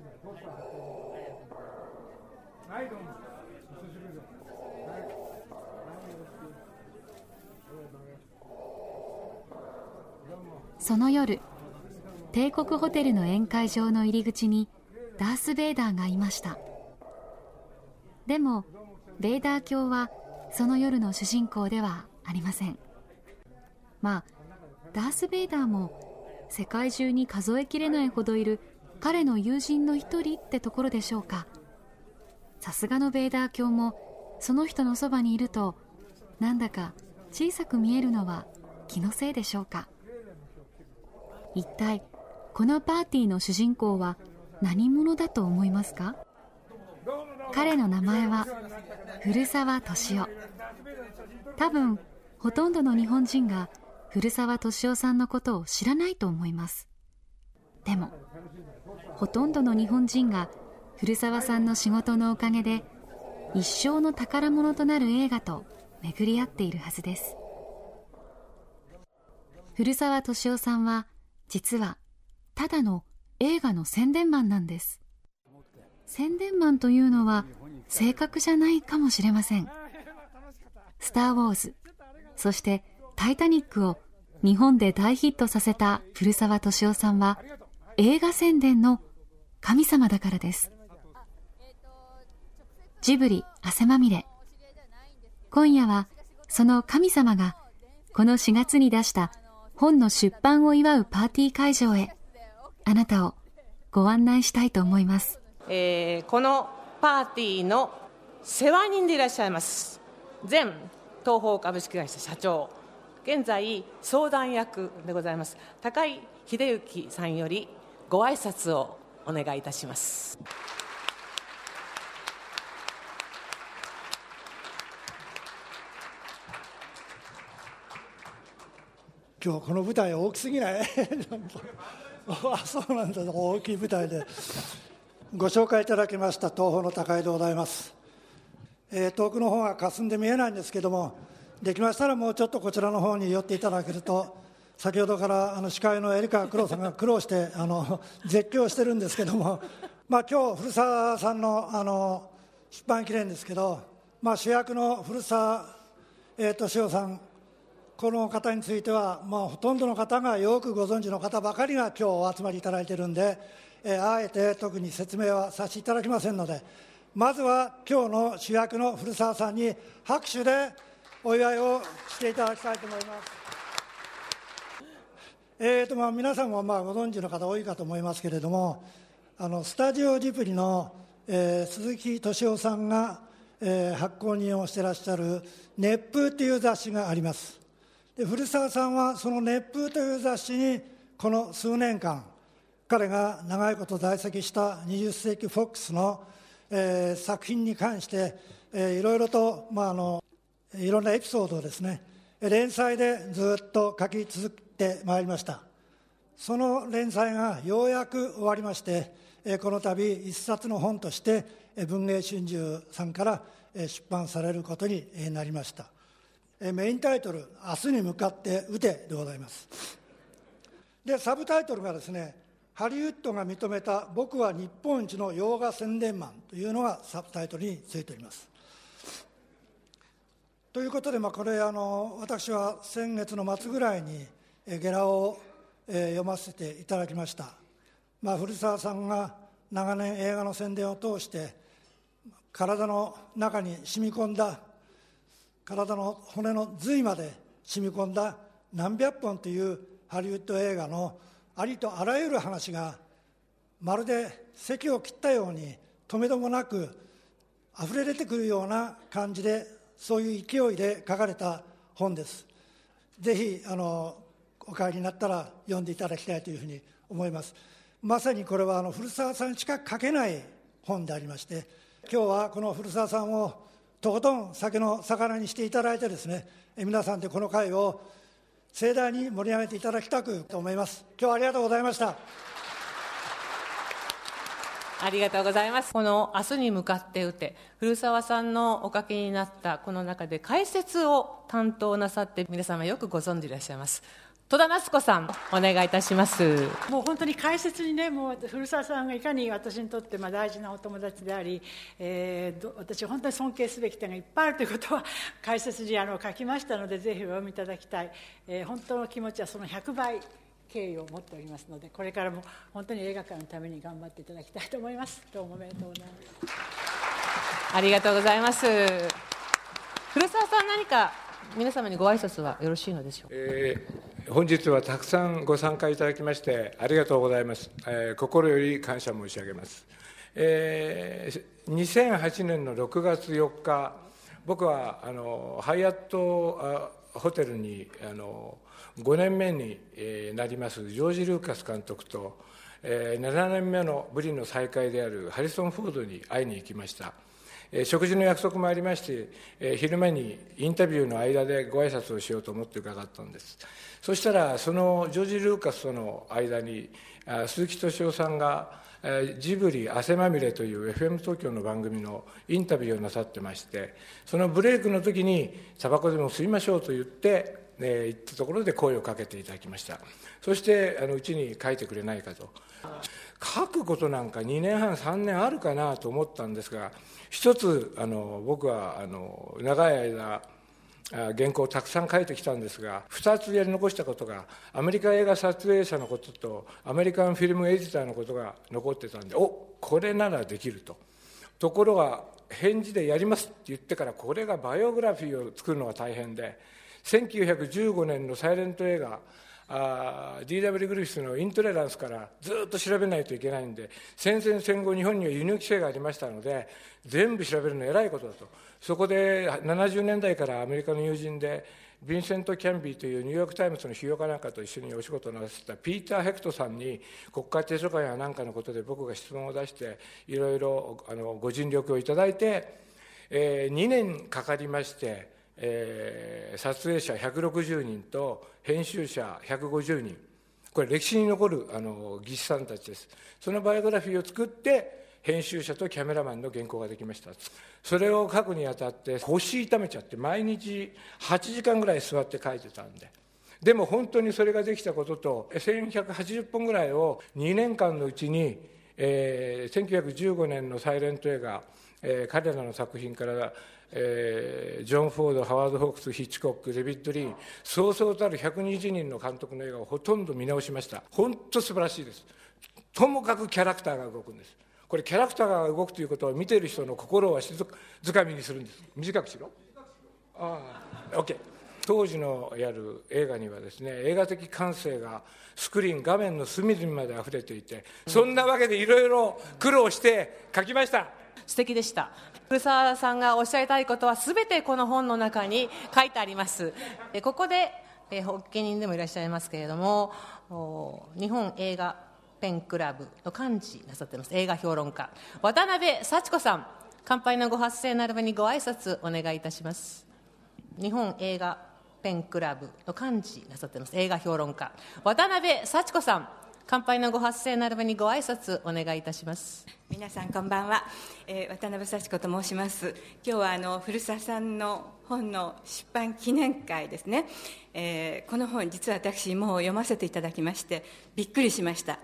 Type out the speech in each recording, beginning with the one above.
はい、どうも。お久しぶりです。はい。はい、よろしく。その夜帝国ホテルの宴会場の入り口にダース・ベイダーがいましたでもベイダー教はその夜の主人公ではありませんまあダース・ベイダーも世界中に数えきれないほどいる彼の友人の一人ってところでしょうか。さすがのベイダー教もその人のそばにいるとなんだか小さく見えるのは気のせいでしょうか。一体このパーティーの主人公は何者だと思いますか？彼の名前は古澤敏夫。多分ほとんどの日本人が古澤敏夫さんのことを知らないと思います。でもほとんどの日本人が古澤さんの仕事のおかげで一生の宝物となる映画と巡り合っているはずです。古澤敏夫さんは実はただの映画の宣伝マンなんです。宣伝マンというのは正確じゃないかもしれません。スター・ウォーズそしてタイタニックを日本で大ヒットさせた古澤敏夫さんは映画宣伝の神様だからです。ジブリ汗まみれ。今夜はその神様がこの4月に出した本の出版を祝うパーティー会場へ。あなたをご案内したいと思います、えーこのパーティーの世話人でいらっしゃいます。前東方株式会社社長。現在相談役でございます。高井秀幸さんよりご挨拶をお願いいたします。今日この舞台大きすぎない？あそうなんだ。大きい舞台で。ご紹介いただきました東宝の高井でございます、えー遠くの方が霞んで見えないんですけどもできましたらもうちょっとこちらの方に寄っていただけると先ほどからあの司会のエリカ黒さんが苦労してあの絶叫してるんですけども、まあ、今日古澤さんのあの出版記念ですけど、まあ、主役の古澤敏夫さんこの方については、まあ、ほとんどの方がよくご存知の方ばかりが今日お集まりいただいてるんで、えーあえて特に説明はさせていただきませんのでまずは今日の主役の古澤さんに拍手でお祝いをしていただきたいと思います。えーとまあ、皆さんもまあご存知の方多いかと思いますけれどもあのスタジオジブリの、えー鈴木敏夫さんが、えー発行人をしてらっしゃる「熱風」という雑誌があります。で古澤さんはその「熱風」という雑誌にこの数年間彼が長いこと在籍した20世紀フォックスの、えー作品に関して、えーいろいろと、まあ、あのいろんなエピソードをですね連載でずっと書き続けてまいりました。その連載がようやく終わりましてこの度一冊の本として文藝春秋さんから出版されることになりました。メインタイトル「明日に向かって打て」でございます。でサブタイトルがですねハリウッドが認めた僕は日本一の洋画宣伝マンというのがサブタイトルについております。ということで、まあ、これあの私は先月の末ぐらいにゲラを読ませていただきました、まあ、古澤さんが長年映画の宣伝を通して体の中に染み込んだ体の骨の髄まで染み込んだ何百本というハリウッド映画のありとあらゆる話がまるで咳を切ったようにとめどもなく溢れ出てくるような感じでそういう勢いで書かれた本です。ぜひあのお帰りになったら読んでいただきたいというふうに思いますまさにこれはあの古澤さんしか書けない本でありまして今日はこの古澤さんをとことん酒の魚にしていただいてですね皆さんでこの会を盛大に盛り上げていただきたくと思います今日はありがとうございましたありがとうございます。この明日に向かって打て、古澤さんのお書きになったこの中で解説を担当なさって皆様よくご存知でいらっしゃいます。戸田夏子さんお願いいたします。もう本当に解説にねもう古澤さんがいかに私にとってまあ大事なお友達であり、えー、私本当に尊敬すべき点がいっぱいあるということは解説にあの書きましたのでぜひお読みいただきたい、えー、本当の気持ちはその100倍敬意を持っておりますのでこれからも本当に映画館のために頑張っていただきたいと思います。どうもおめでとうございます。ありがとうございます。古澤さん何か皆様にご挨拶はよろしいのでしょうか、えー、本日はたくさんご参加いただきましてありがとうございます、えー、心より感謝申し上げます、えー、2008年の6月4日僕はあのハイアットホテルにあの5年目になりますジョージ・ルーカス監督と、えー、7年目のブリの再会であるハリソン・フォードに会いに行きました。食事の約束もありまして、昼間にインタビューの間でご挨拶をしようと思って伺ったんです。そしたら、そのジョージ・ルーカスとの間に、鈴木敏夫さんが、ジブリ汗まみれという FM 東京の番組のインタビューをなさってまして、そのブレイクの時に、タバコでも吸いましょうと言って、え行ったところで声をかけていただきました。そして、うちに書いてくれないかと。書くことなんか2年半3年あるかなと思ったんですが一つあの僕はあの長い間原稿をたくさん書いてきたんですが2つやり残したことがアメリカ映画撮影者のこととアメリカンフィルムエディターのことが残ってたんでおこれならできると。ところが返事でやりますって言ってからこれがバイオグラフィーを作るのが大変で1915年のサイレント映画あ DW グリフィスのイントレランスからずっと調べないといけないんで戦前戦後日本には輸入規制がありましたので全部調べるの偉いことだと。そこで70年代からアメリカの友人でヴィンセント・キャンビーというニューヨーク・タイムズの批評家なんかと一緒にお仕事をなさったピーター・ヘクトさんに国家図書館や何かのことで僕が質問を出していろいろあのご尽力をいただいて、えー、2年かかりましてえー、撮影者160人と編集者150人。これ歴史に残るあの技師さんたちです。そのバイオグラフィーを作って編集者とキャメラマンの原稿ができました。それを書くにあたって腰痛めちゃって毎日8時間ぐらい座って書いてたんで。でも本当にそれができたことと1180本ぐらいを2年間のうちに、えー、1915年のサイレント映画、えー、彼らの作品からえー、ジョン・フォード、ハワード・ホークス、ヒッチコック、デビッド・リーン、そうそうたる120人の監督の映画をほとんど見直しました。本当素晴らしいです。ともかくキャラクターが動くんです。これキャラクターが動くということは見ている人の心を静かみにするんです。短くしろ。ああ、OK。当時のやる映画にはですね映画的感性がスクリーン画面の隅々まで溢れていてそんなわけでいろいろ苦労して書きました素敵でした古澤さんがおっしゃりたいことはすべてこの本の中に書いてあります。ここで発起人でもいらっしゃいますけれども日本映画ペンクラブの幹事なさってます。映画評論家。渡辺幸子さん。乾杯のご発声並びにご挨拶お願いいたします。日本映画ペンクラブの幹事なさってます。映画評論家。渡辺幸子さん。乾杯のご発声並びにご挨拶お願いいたします。皆さんこんばんは、えー、渡辺幸子と申します。今日はあの古澤さんの本の出版記念会ですね、えー、この本実は私もう読ませていただきましてびっくりしました。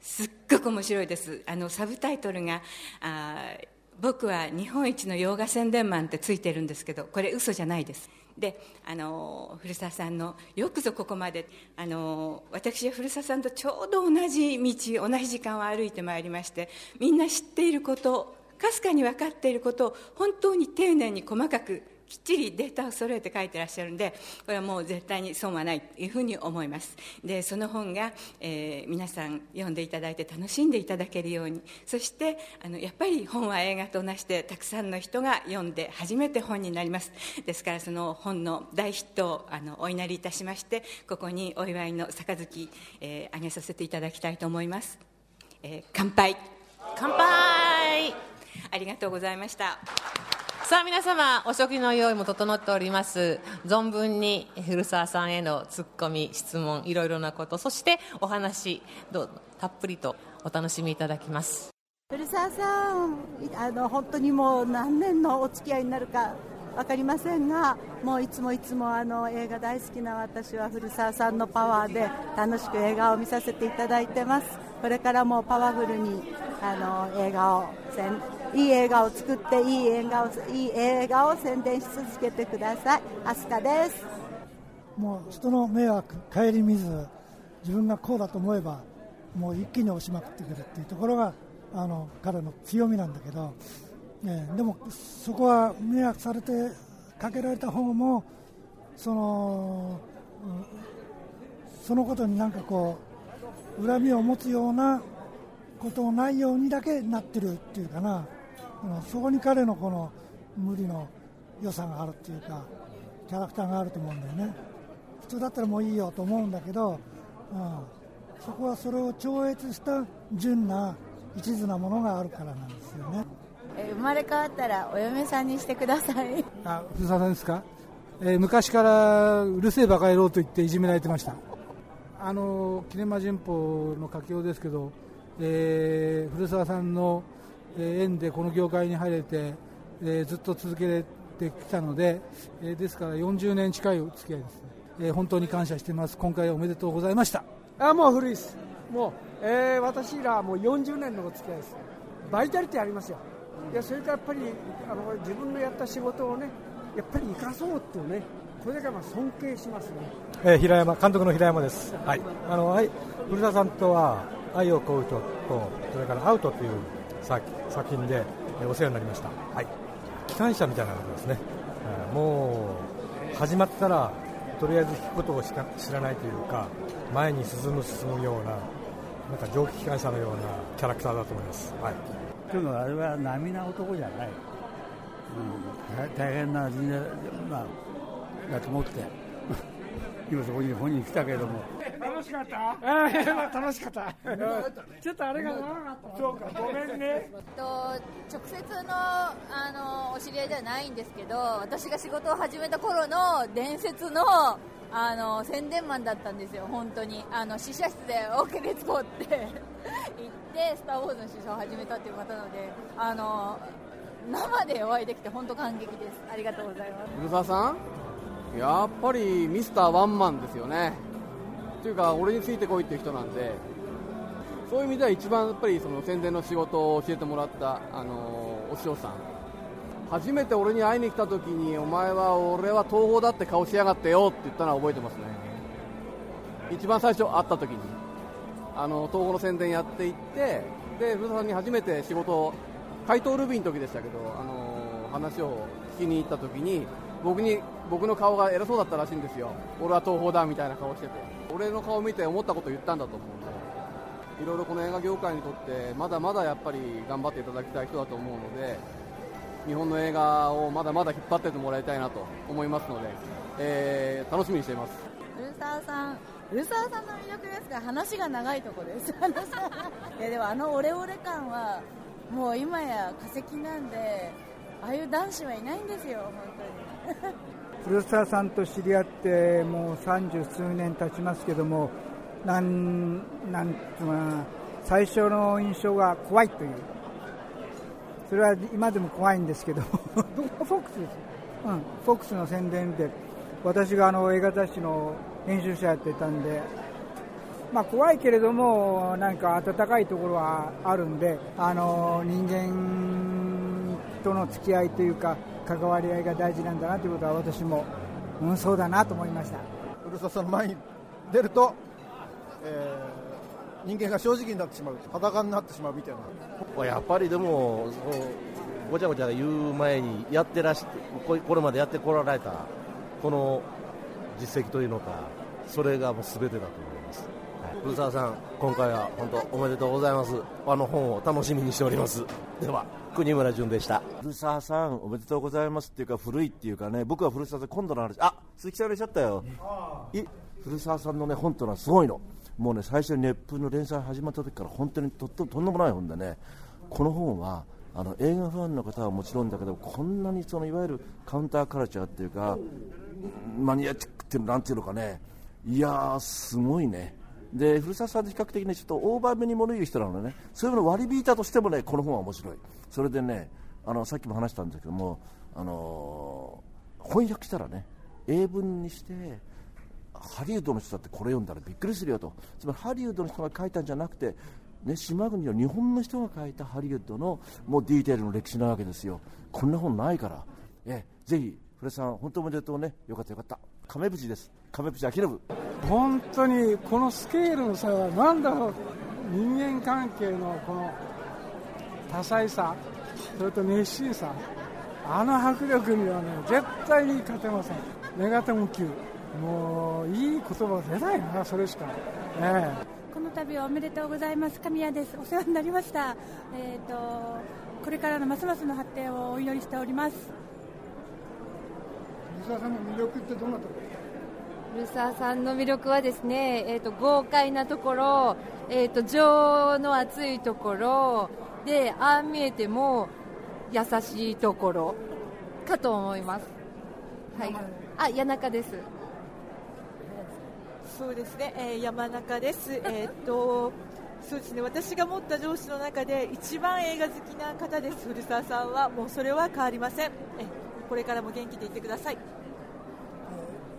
すっごく面白いです。あのサブタイトルがあ僕は日本一の洋画宣伝マンってついてるんですけどこれ嘘じゃないです。であの古澤さんのよくぞここまであの私は古澤さんとちょうど同じ道同じ時間を歩いてまいりましてみんな知っていることかすかに分かっていることを本当に丁寧に細かくきっちりデータを揃えて書いてらっしゃるんでこれはもう絶対に損はないというふうに思います。でその本が、えー、皆さん読んでいただいて楽しんでいただけるようにそしてあのやっぱり本は映画と同じでたくさんの人が読んで初めて本になります。ですからその本の大ヒットをあのお祈りいたしましてここにお祝いの杯、えー、あげさせていただきたいと思います、えー、乾杯。乾杯。ありがとうございましたさあ皆様お食事の用意も整っております。存分に古澤さんへのツッコミ質問いろいろなことそしてお話どうたっぷりとお楽しみいただきます。古澤さんあの本当にもう何年のお付き合いになるか分かりませんがもういつもいつもあの映画大好きな私は古澤さんのパワーで楽しく映画を見させていただいてます。これからもパワフルにあの映画をいい映画を作っていい映画をいい映画を宣伝し続けてください。飛鳥です。もう人の迷惑顧みず自分がこうだと思えばもう一気に押しまくってくるっていうところがあの彼の強みなんだけど、ね、でもそこは迷惑されてかけられた方もその、そのことになんかこう恨みを持つようなことをないようにだけなってるっていうかな、そこに彼のこの無理の良さがあるっていうかキャラクターがあると思うんだよね。普通だったらもういいよと思うんだけど、うん、そこはそれを超越した純な一途なものがあるからなんですよね。生まれ変わったらお嫁さんにしてください。あ古澤さんですか、えー、昔からうるせえバカ野郎と言っていじめられてました。あのキネマ旬報の書きようですけど、えー、古澤さんの縁でこの業界に入れて、えー、ずっと続けてきたので、えー、ですから40年近いお付き合いです、えー、本当に感謝しています。今回はおめでとうございました。あもう古いです。もう、えー、私らもう40年のお付き合いです。バイタリティありますよ。いやそれからやっぱりあの自分のやった仕事をねやっぱり生かそうっていうねこれだけは尊敬しますね、えー、平山監督の平山です。はい。あのはい。古田さんとは愛を乞う人とそれからアウトという作品で、お世話になりました。はい。機関車みたいなことですね、もう始まったらとりあえず引くことをし知らないというか前に進む進むようななんか蒸気機関車のようなキャラクターだと思います。はい。というのはあれは並な男じゃない、うん、大変な人生、まあ、だと思って。今そこに本人来たけれども。楽しかった？あ楽しかった。ちょっとあれが長かったそうかごめんね。と直接のあのお知り合いではないんですけど私が仕事を始めた頃の伝説のあの宣伝マンだったんですよ、本当に。あの試写室で OK レッツゴーって。言って、スター・ウォーズの試写を始めたっていう方なので、あの生でお会いできて本当感激です、ありがとうございます。古澤さん、やっぱりミスターワンマンですよね、というか、俺についてこいっていう人なんで、そういう意味では一番やっぱりその宣伝の仕事を教えてもらったあのお師匠さん。初めて俺に会いに来た時にお前は俺は東宝だって顔しやがってよって言ったのは覚えてますね。一番最初会った時に。あの東宝の宣伝やっていってで古田さんに初めて仕事を怪盗ルビーの時でしたけどあの話を聞きに行った時に僕に僕の顔が偉そうだったらしいんですよ。俺は東宝だみたいな顔してて。俺の顔を見て思ったことを言ったんだと思うんで。いろいろこの映画業界にとってまだまだやっぱり頑張っていただきたい人だと思うので日本の映画をまだまだ引っ張っててもらいたいなと思いますので、えー、楽しみにしています。古澤さん古澤さんの魅力ですが話が長いとこです。いやでもあのオレオレ感はもう今や化石なんでああいう男子はいないんですよ本当に。古澤さんと知り合ってもう三十数年経ちますけどもなんなんつうかな最初の印象が怖いという。それは今でも怖いんですけどフォックスです、うん、フォックスの宣伝で私があの映画雑誌の編集者やってたんで、まあ、怖いけれどもなんか温かいところはあるんであの人間との付き合いというか関わり合いが大事なんだなということは私も、うん、そうだなと思いました。古澤さんの前に出ると、えー人間が正直になってしまう裸になってしまうみたいな。やっぱりでもごちゃごちゃ言う前にやってらしてこれまでやってこられたこの実績というのかそれがもう全てだと古澤さん今回は本当おめでとうございます。あの本を楽しみにしております。では国村淳でした。古澤さんおめでとうございますっていうか古いっていうかね僕は古澤さん今度の話あ鈴木さんいらっしゃったよ。古澤さんのね本というのはすごいの。もうね最初に熱風の連載始まった時から本当にととんでもない本でね。この本はあの映画ファンの方はもちろんだけどこんなにそのいわゆるカウンターカルチャーっていうかマニアチックっていうのなんていうのかね。いやーすごいねで古澤さんって比較的ねちょっとオーバーめに物言う人なのでね。そういうの割り引いたとしてもねこの本は面白い。それでねあのさっきも話したんですけどもあの翻訳したらね英文にしてハリウッドの人だってこれ読んだらびっくりするよと。つまりハリウッドの人が書いたんじゃなくて、ね、島国の日本の人が書いたハリウッドのもうディーテールの歴史なわけですよ。こんな本ないから。えぜひ古さん本当おめでとうね。よかったよかった。亀渕です。亀渕明信本当にこのスケールの差は何だろう。人間関係のこの多彩さそれと熱心さ。あの迫力にはね絶対に勝てません。メガトン級。もういい言葉出ないなそれしか、ね、この度はおめでとうございます。神谷です。お世話になりました。えっ、ー、とこれからのますますの発展をお祈りしております。古澤さんの魅力ってどんなところ？古澤さんの魅力はですね、えーと、豪快なところ、えーと、情の熱いところでああ見えても優しいところかと思います。はい、あ谷中です。そうですね、えー、山中です。えっとそうですね私が持った上司の中で一番映画好きな方です、古澤さんはもうそれは変わりません。えこれからも元気でいてください。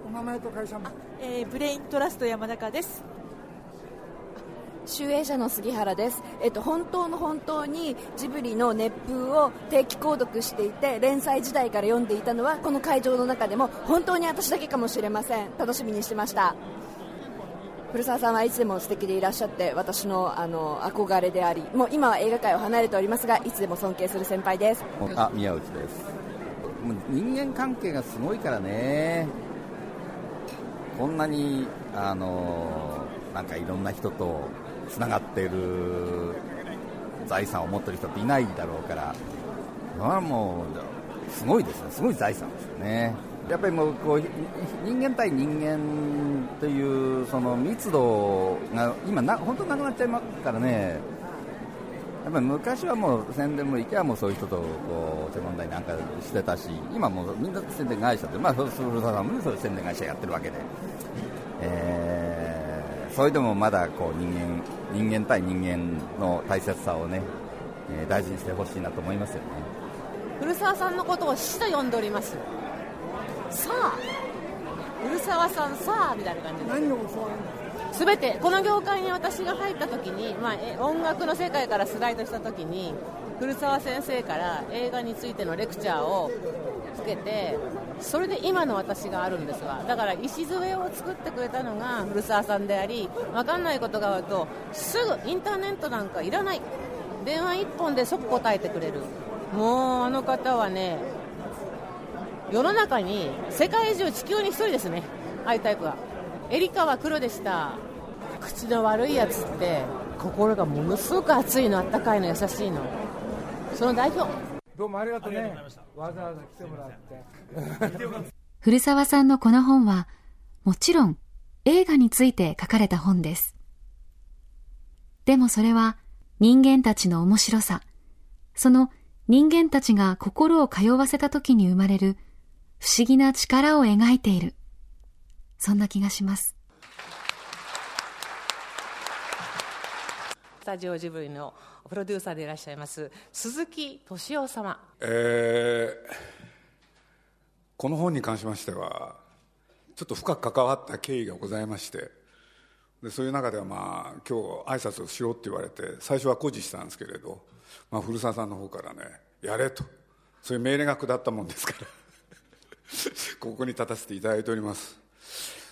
お名前と会社も、えー、ブレイントラスト山中です。集英社の杉原です、えっと、本当の本当にジブリの熱風を定期購読していて連載時代から読んでいたのはこの会場の中でも本当に私だけかもしれません。楽しみにしてました。古澤さんはいつでも素敵でいらっしゃって私のあの憧れでありもう今は映画界を離れておりますがいつでも尊敬する先輩です。あ宮内です。人間関係がすごいからねこんなにあのなんかいろんな人とつながっている財産を持ってる人っていないだろうから、まあ、もうすごいですね、すごい財産ですよね。やっぱりもうこう人間対人間というその密度が今な、本当なくなっちゃいますからね、やっぱり昔はもう宣伝も行けばもうそういう人とこう問題なんかしてたし、今もうみんな宣伝会社で、まあ、古澤さんもそういう宣伝会社やってるわけで、えー、それでもまだこう人間人間対人間の大切さをね、えー、大事にしてほしいなと思いますよね。古澤さんのことを死と呼んでおります。さあ古澤さんさあみたいな感じで。何を教わるんですかすべてこの業界に私が入った時に、まあ、音楽の世界からスライドした時に古澤先生から映画についてのレクチャーをつけてそれで今の私があるんですわだから礎を作ってくれたのが古澤さんであり分かんないことがあるとすぐインターネットなんかいらない。電話1本で即答えてくれる。もうあの方はね世の中に世界中地球に1人ですね。ああいうタイプは。エリカは黒でした。口の悪いやつって。心がものすごく熱いのあったかいの優しいの。その代表。どうもありがとうね。わざわざ来てもらって。古澤さんのこの本はもちろん映画について書かれた本です。でもそれは人間たちの面白さ。その人間たちが心を通わせた時に生まれる不思議な力を描いているそんな気がします。スタジオジブリのプロデューサーでいらっしゃいます鈴木敏夫様、えー、この本に関しましてはちょっと深く関わった経緯がございましてでそういう中ではまあ今日挨拶をしようって言われて最初は固辞したんですけれど、まあ、古澤さんの方からねやれと。そういう命令が下ったもんですからここに立たせていただいております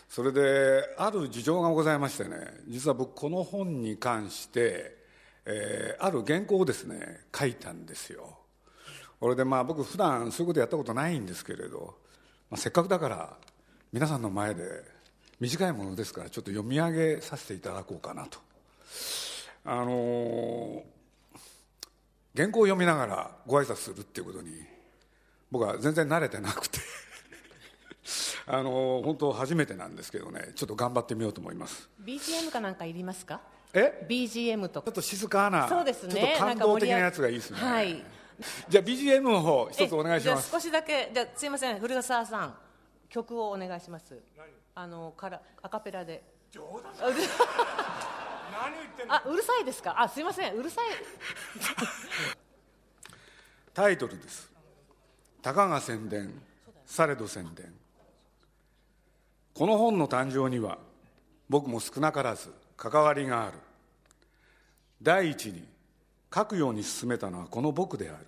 それである事情がございましてね実は僕この本に関して、えー、ある原稿をですね書いたんですよ。これでまあ僕普段そういうことやったことないんですけれど、まあ、せっかくだから皆さんの前で短いものですからちょっと読み上げさせていただこうかなと。あのー、原稿を読みながらご挨拶するっていうことに僕は全然慣れてなくて。あの本当初めてなんですけどねちょっと頑張ってみようと思います。BGM かなんかいりますか？え？BGM とちょっと静かなそうですね。ちょっと感動的なやつがいいですね。はい。じゃあ BGM の方一つお願いします。少しだけじゃすいません古澤さん曲をお願いします。あのからアカペラで。冗談何言ってんのあうるさいですか？あすいませんうるさい。タイトルです。たかが宣伝されど宣伝この本の誕生には僕も少なからず関わりがある。第一に書くように進めたのはこの僕である。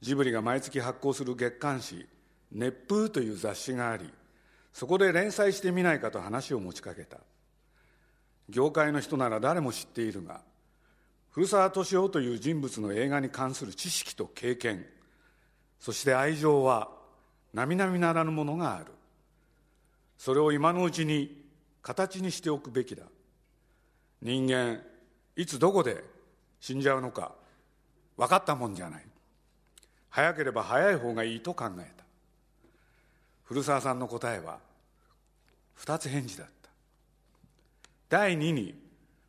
ジブリが毎月発行する月刊誌「熱風」という雑誌がありそこで連載してみないかと話を持ちかけた。業界の人なら誰も知っているが古澤敏夫という人物の映画に関する知識と経験そして愛情は並々ならぬものがある。それを今のうちに形にしておくべきだ。人間いつどこで死んじゃうのか分かったもんじゃない。早ければ早い方がいいと考えた。古澤さんの答えは二つ返事だった。第二に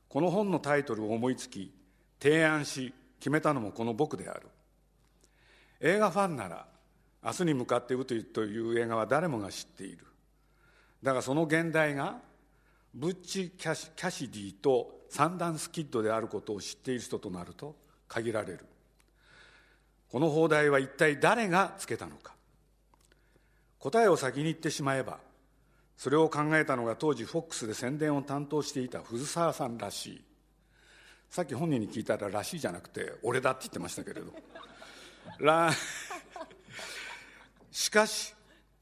この本のタイトルを思いつき提案し決めたのもこの僕である。映画ファンなら明日に向かって打つという映画は誰もが知っている。だがその現代がブッチ・キャシディとサンダンス・キッドであることを知っている人となると限られる。この放題は一体誰がつけたのか。答えを先に言ってしまえばそれを考えたのが当時フォックスで宣伝を担当していた藤沢さんらしい。さっき本人に聞いたら「らしい」じゃなくて「俺だ」って言ってましたけれど。しかし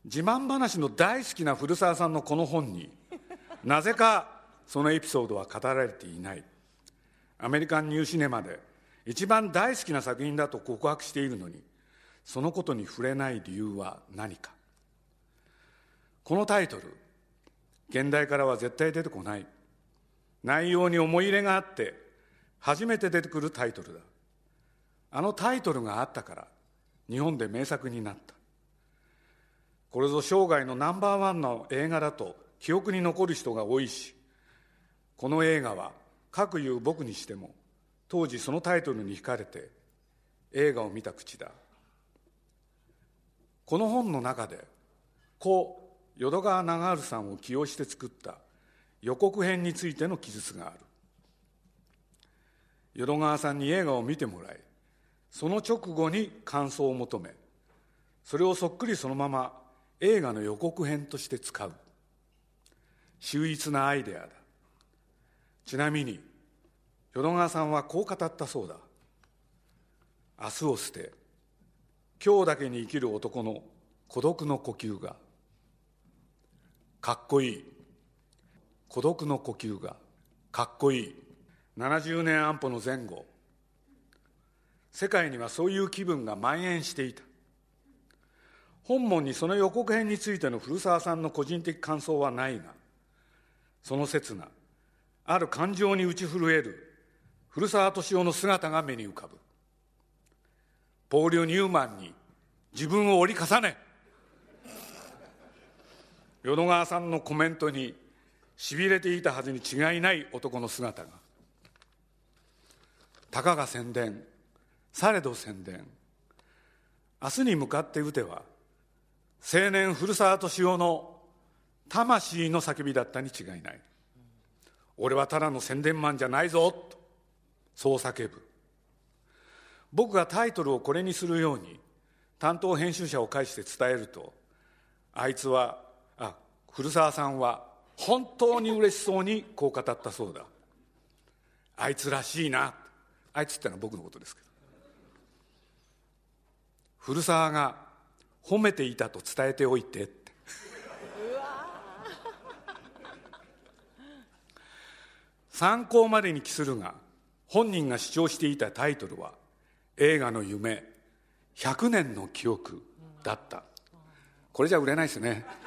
自慢話の大好きな古澤さんのこの本に なぜかそのエピソードは語られていない。アメリカンニューシネマで一番大好きな作品だと告白しているのにそのことに触れない理由は何か。このタイトル現代からは絶対出てこない。内容に思い入れがあって初めて出てくるタイトルだ。あのタイトルがあったから日本で名作になったこれぞ生涯のナンバーワンの映画だと記憶に残る人が多いしこの映画は各言う僕にしても当時そのタイトルに惹かれて映画を見た口だ。この本の中で故淀川長治さんを起用して作った予告編についての記述がある。淀川さんに映画を見てもらいその直後に感想を求めそれをそっくりそのまま映画の予告編として使う。秀逸なアイデアだ。ちなみに淀川さんはこう語ったそうだ。明日を捨て今日だけに生きる男の孤独の呼吸が。かっこいい。孤独の呼吸が。かっこいい。70年安保の前後。世界にはそういう気分が蔓延していた。本文にその予告編についての古澤さんの個人的感想はないがその刹那ある感情に打ち震える古澤敏夫の姿が目に浮かぶ。ポーリュ・ニューマンに自分を折り重ね淀川さんのコメントにしびれていたはずに違いない男の姿がたかが宣伝されど宣伝明日に向かって打ては青年古澤敏夫の魂の叫びだったに違いない。俺はただの宣伝マンじゃないぞ。とそう叫ぶ。僕がタイトルをこれにするように担当編集者を介して伝えるとあいつはあ古澤さんは本当に嬉しそうにこう語ったそうだ。あいつらしいな。あいつってのは僕のことですけど。古澤が褒めていたと伝えておいてて。参考までに帰するが本人が主張していたタイトルは映画の夢100年の記憶だった。これじゃ売れないですね。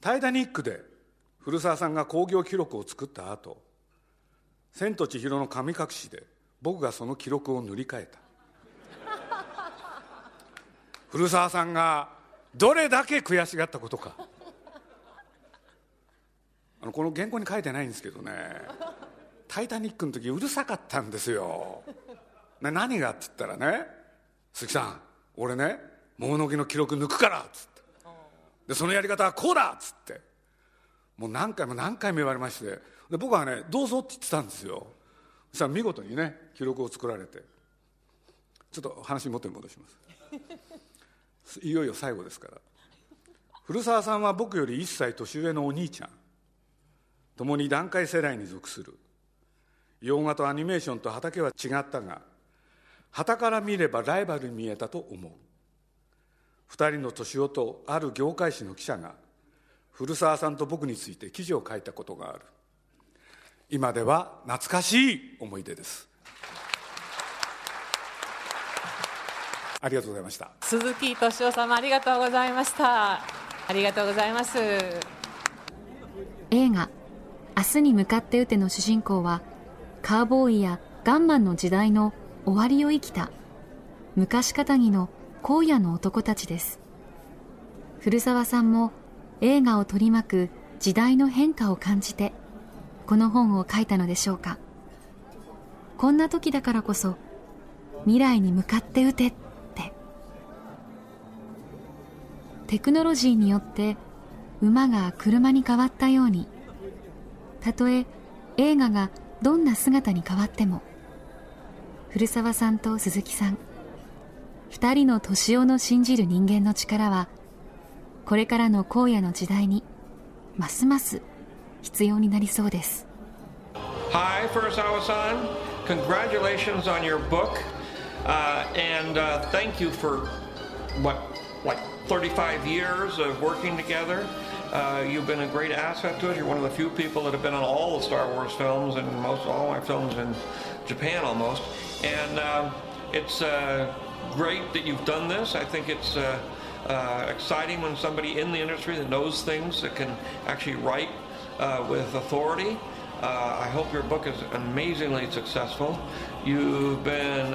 タイタニックで古澤さんが興行記録を作った後千と千尋の神隠しで僕がその記録を塗り替えた。古澤さんがどれだけ悔しがったことか。あのこの原稿に書いてないんですけどね「タイタニック」の時うるさかったんですよ、ね、何がって言ったらね「鈴木さん俺ね桃の木の記録抜くから」っつって。でそのやり方はこうだっつって。もう何回も何回も言われまして。で僕はね「どうぞ」って言ってたんですよ。そしたら見事にね記録を作られて。ちょっと話元に戻します。いよいよ最後ですから。古澤さんは僕より1歳年上のお兄ちゃん。共に団塊世代に属する。洋画とアニメーションと畑は違ったが旗から見ればライバルに見えたと思う。2人の年男とある業界誌の記者が古澤さんと僕について記事を書いたことがある。今では懐かしい思い出です。ありがとうございました。鈴木敏夫様ありがとうございました。ありがとうございます。映画「明日に向かって撃て」の主人公はカーボーイやガンマンの時代の終わりを生きた昔かたぎの荒野の男たちです。古澤さんも映画を取り巻く時代の変化を感じてこの本を書いたのでしょうか。こんな時だからこそ未来に向かって撃てってテクノロジーによって馬が車に変わったようにたとえ映画がどんな姿に変わっても古澤さんと鈴木さん二人の年男の信じる人間の力はこれからの荒野の時代にますます必要になりそうです Hi, Furusawa-san. Congratulations on your book, uh, and uh, thank you for what, like 35 years of working together. Uh, you've been a great asset to us. You're one of the few people that have been on all the Star Wars films and most all my films in Japan almost. And um, it's uh, great that you've done this. I think it's uh, uh, exciting when somebody in the industry that knows things that can actually write uh, with authority. Uh, I hope your book is amazingly successful. You've been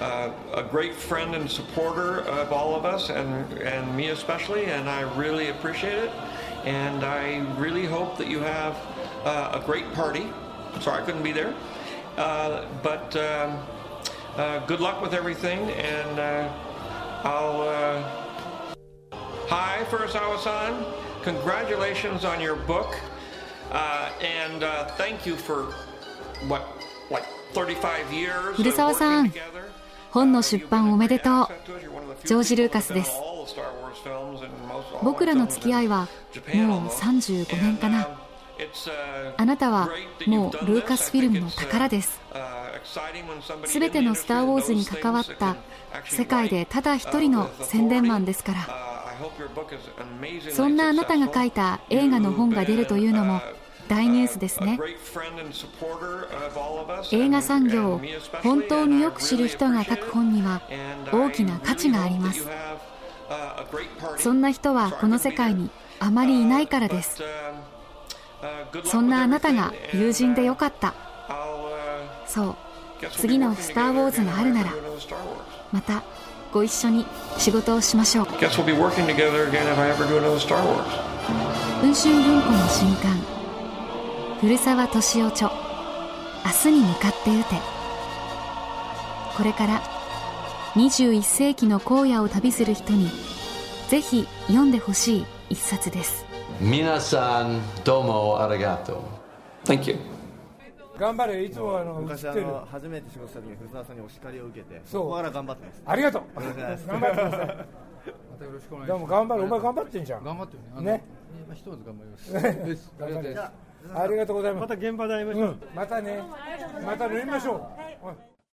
uh, uh, a great friend and supporter of all of us, and, and me especially, and I really appreciate it. And I really hope that you have uh, a great party. Sorry I couldn't be there. Uh, but um, uh, good luck with everything, and I'll. Hi, Furusawa-san. Congratulations on your book. Uh, and uh, thank you for what, like 35 years 古澤さん 本の出版おめでとう。ジョージ・ルーカスです。僕らの付き合いはもう35年かな。あなたはもうルーカスフィルムの宝です。すべての「スター・ウォーズ」に関わった世界でただ一人の宣伝マンですから。そんなあなたが書いた映画の本が出るというのも大ニュースですね。映画産業を本当によく知る人が書く本には大きな価値があります。そんな人はこの世界にあまりいないからです。そんなあなたが友人でよかった。そう。次の「スター・ウォーズ」があるならまたご一緒に仕事をしましょう。文春文庫の新刊古澤敏夫著。明日に向かって撃て。これから21世紀の荒野を旅する人にぜひ読んでほしい一冊です。皆さんどうもありがとう。Thank you. 頑張れいつもあの昔あの初めて仕事した時に古澤さんにお叱りを受けてそう。ここから頑張ってます。ありがとう。頑張ってください。またよろしくお願いします。でも頑張るお前頑張ってんじゃん。頑張ってるね。あのね。まあひとまず頑張ります。です。ありがとうございますありがとうございます。また現場で会いましょう、またね。また飲みましょう、はい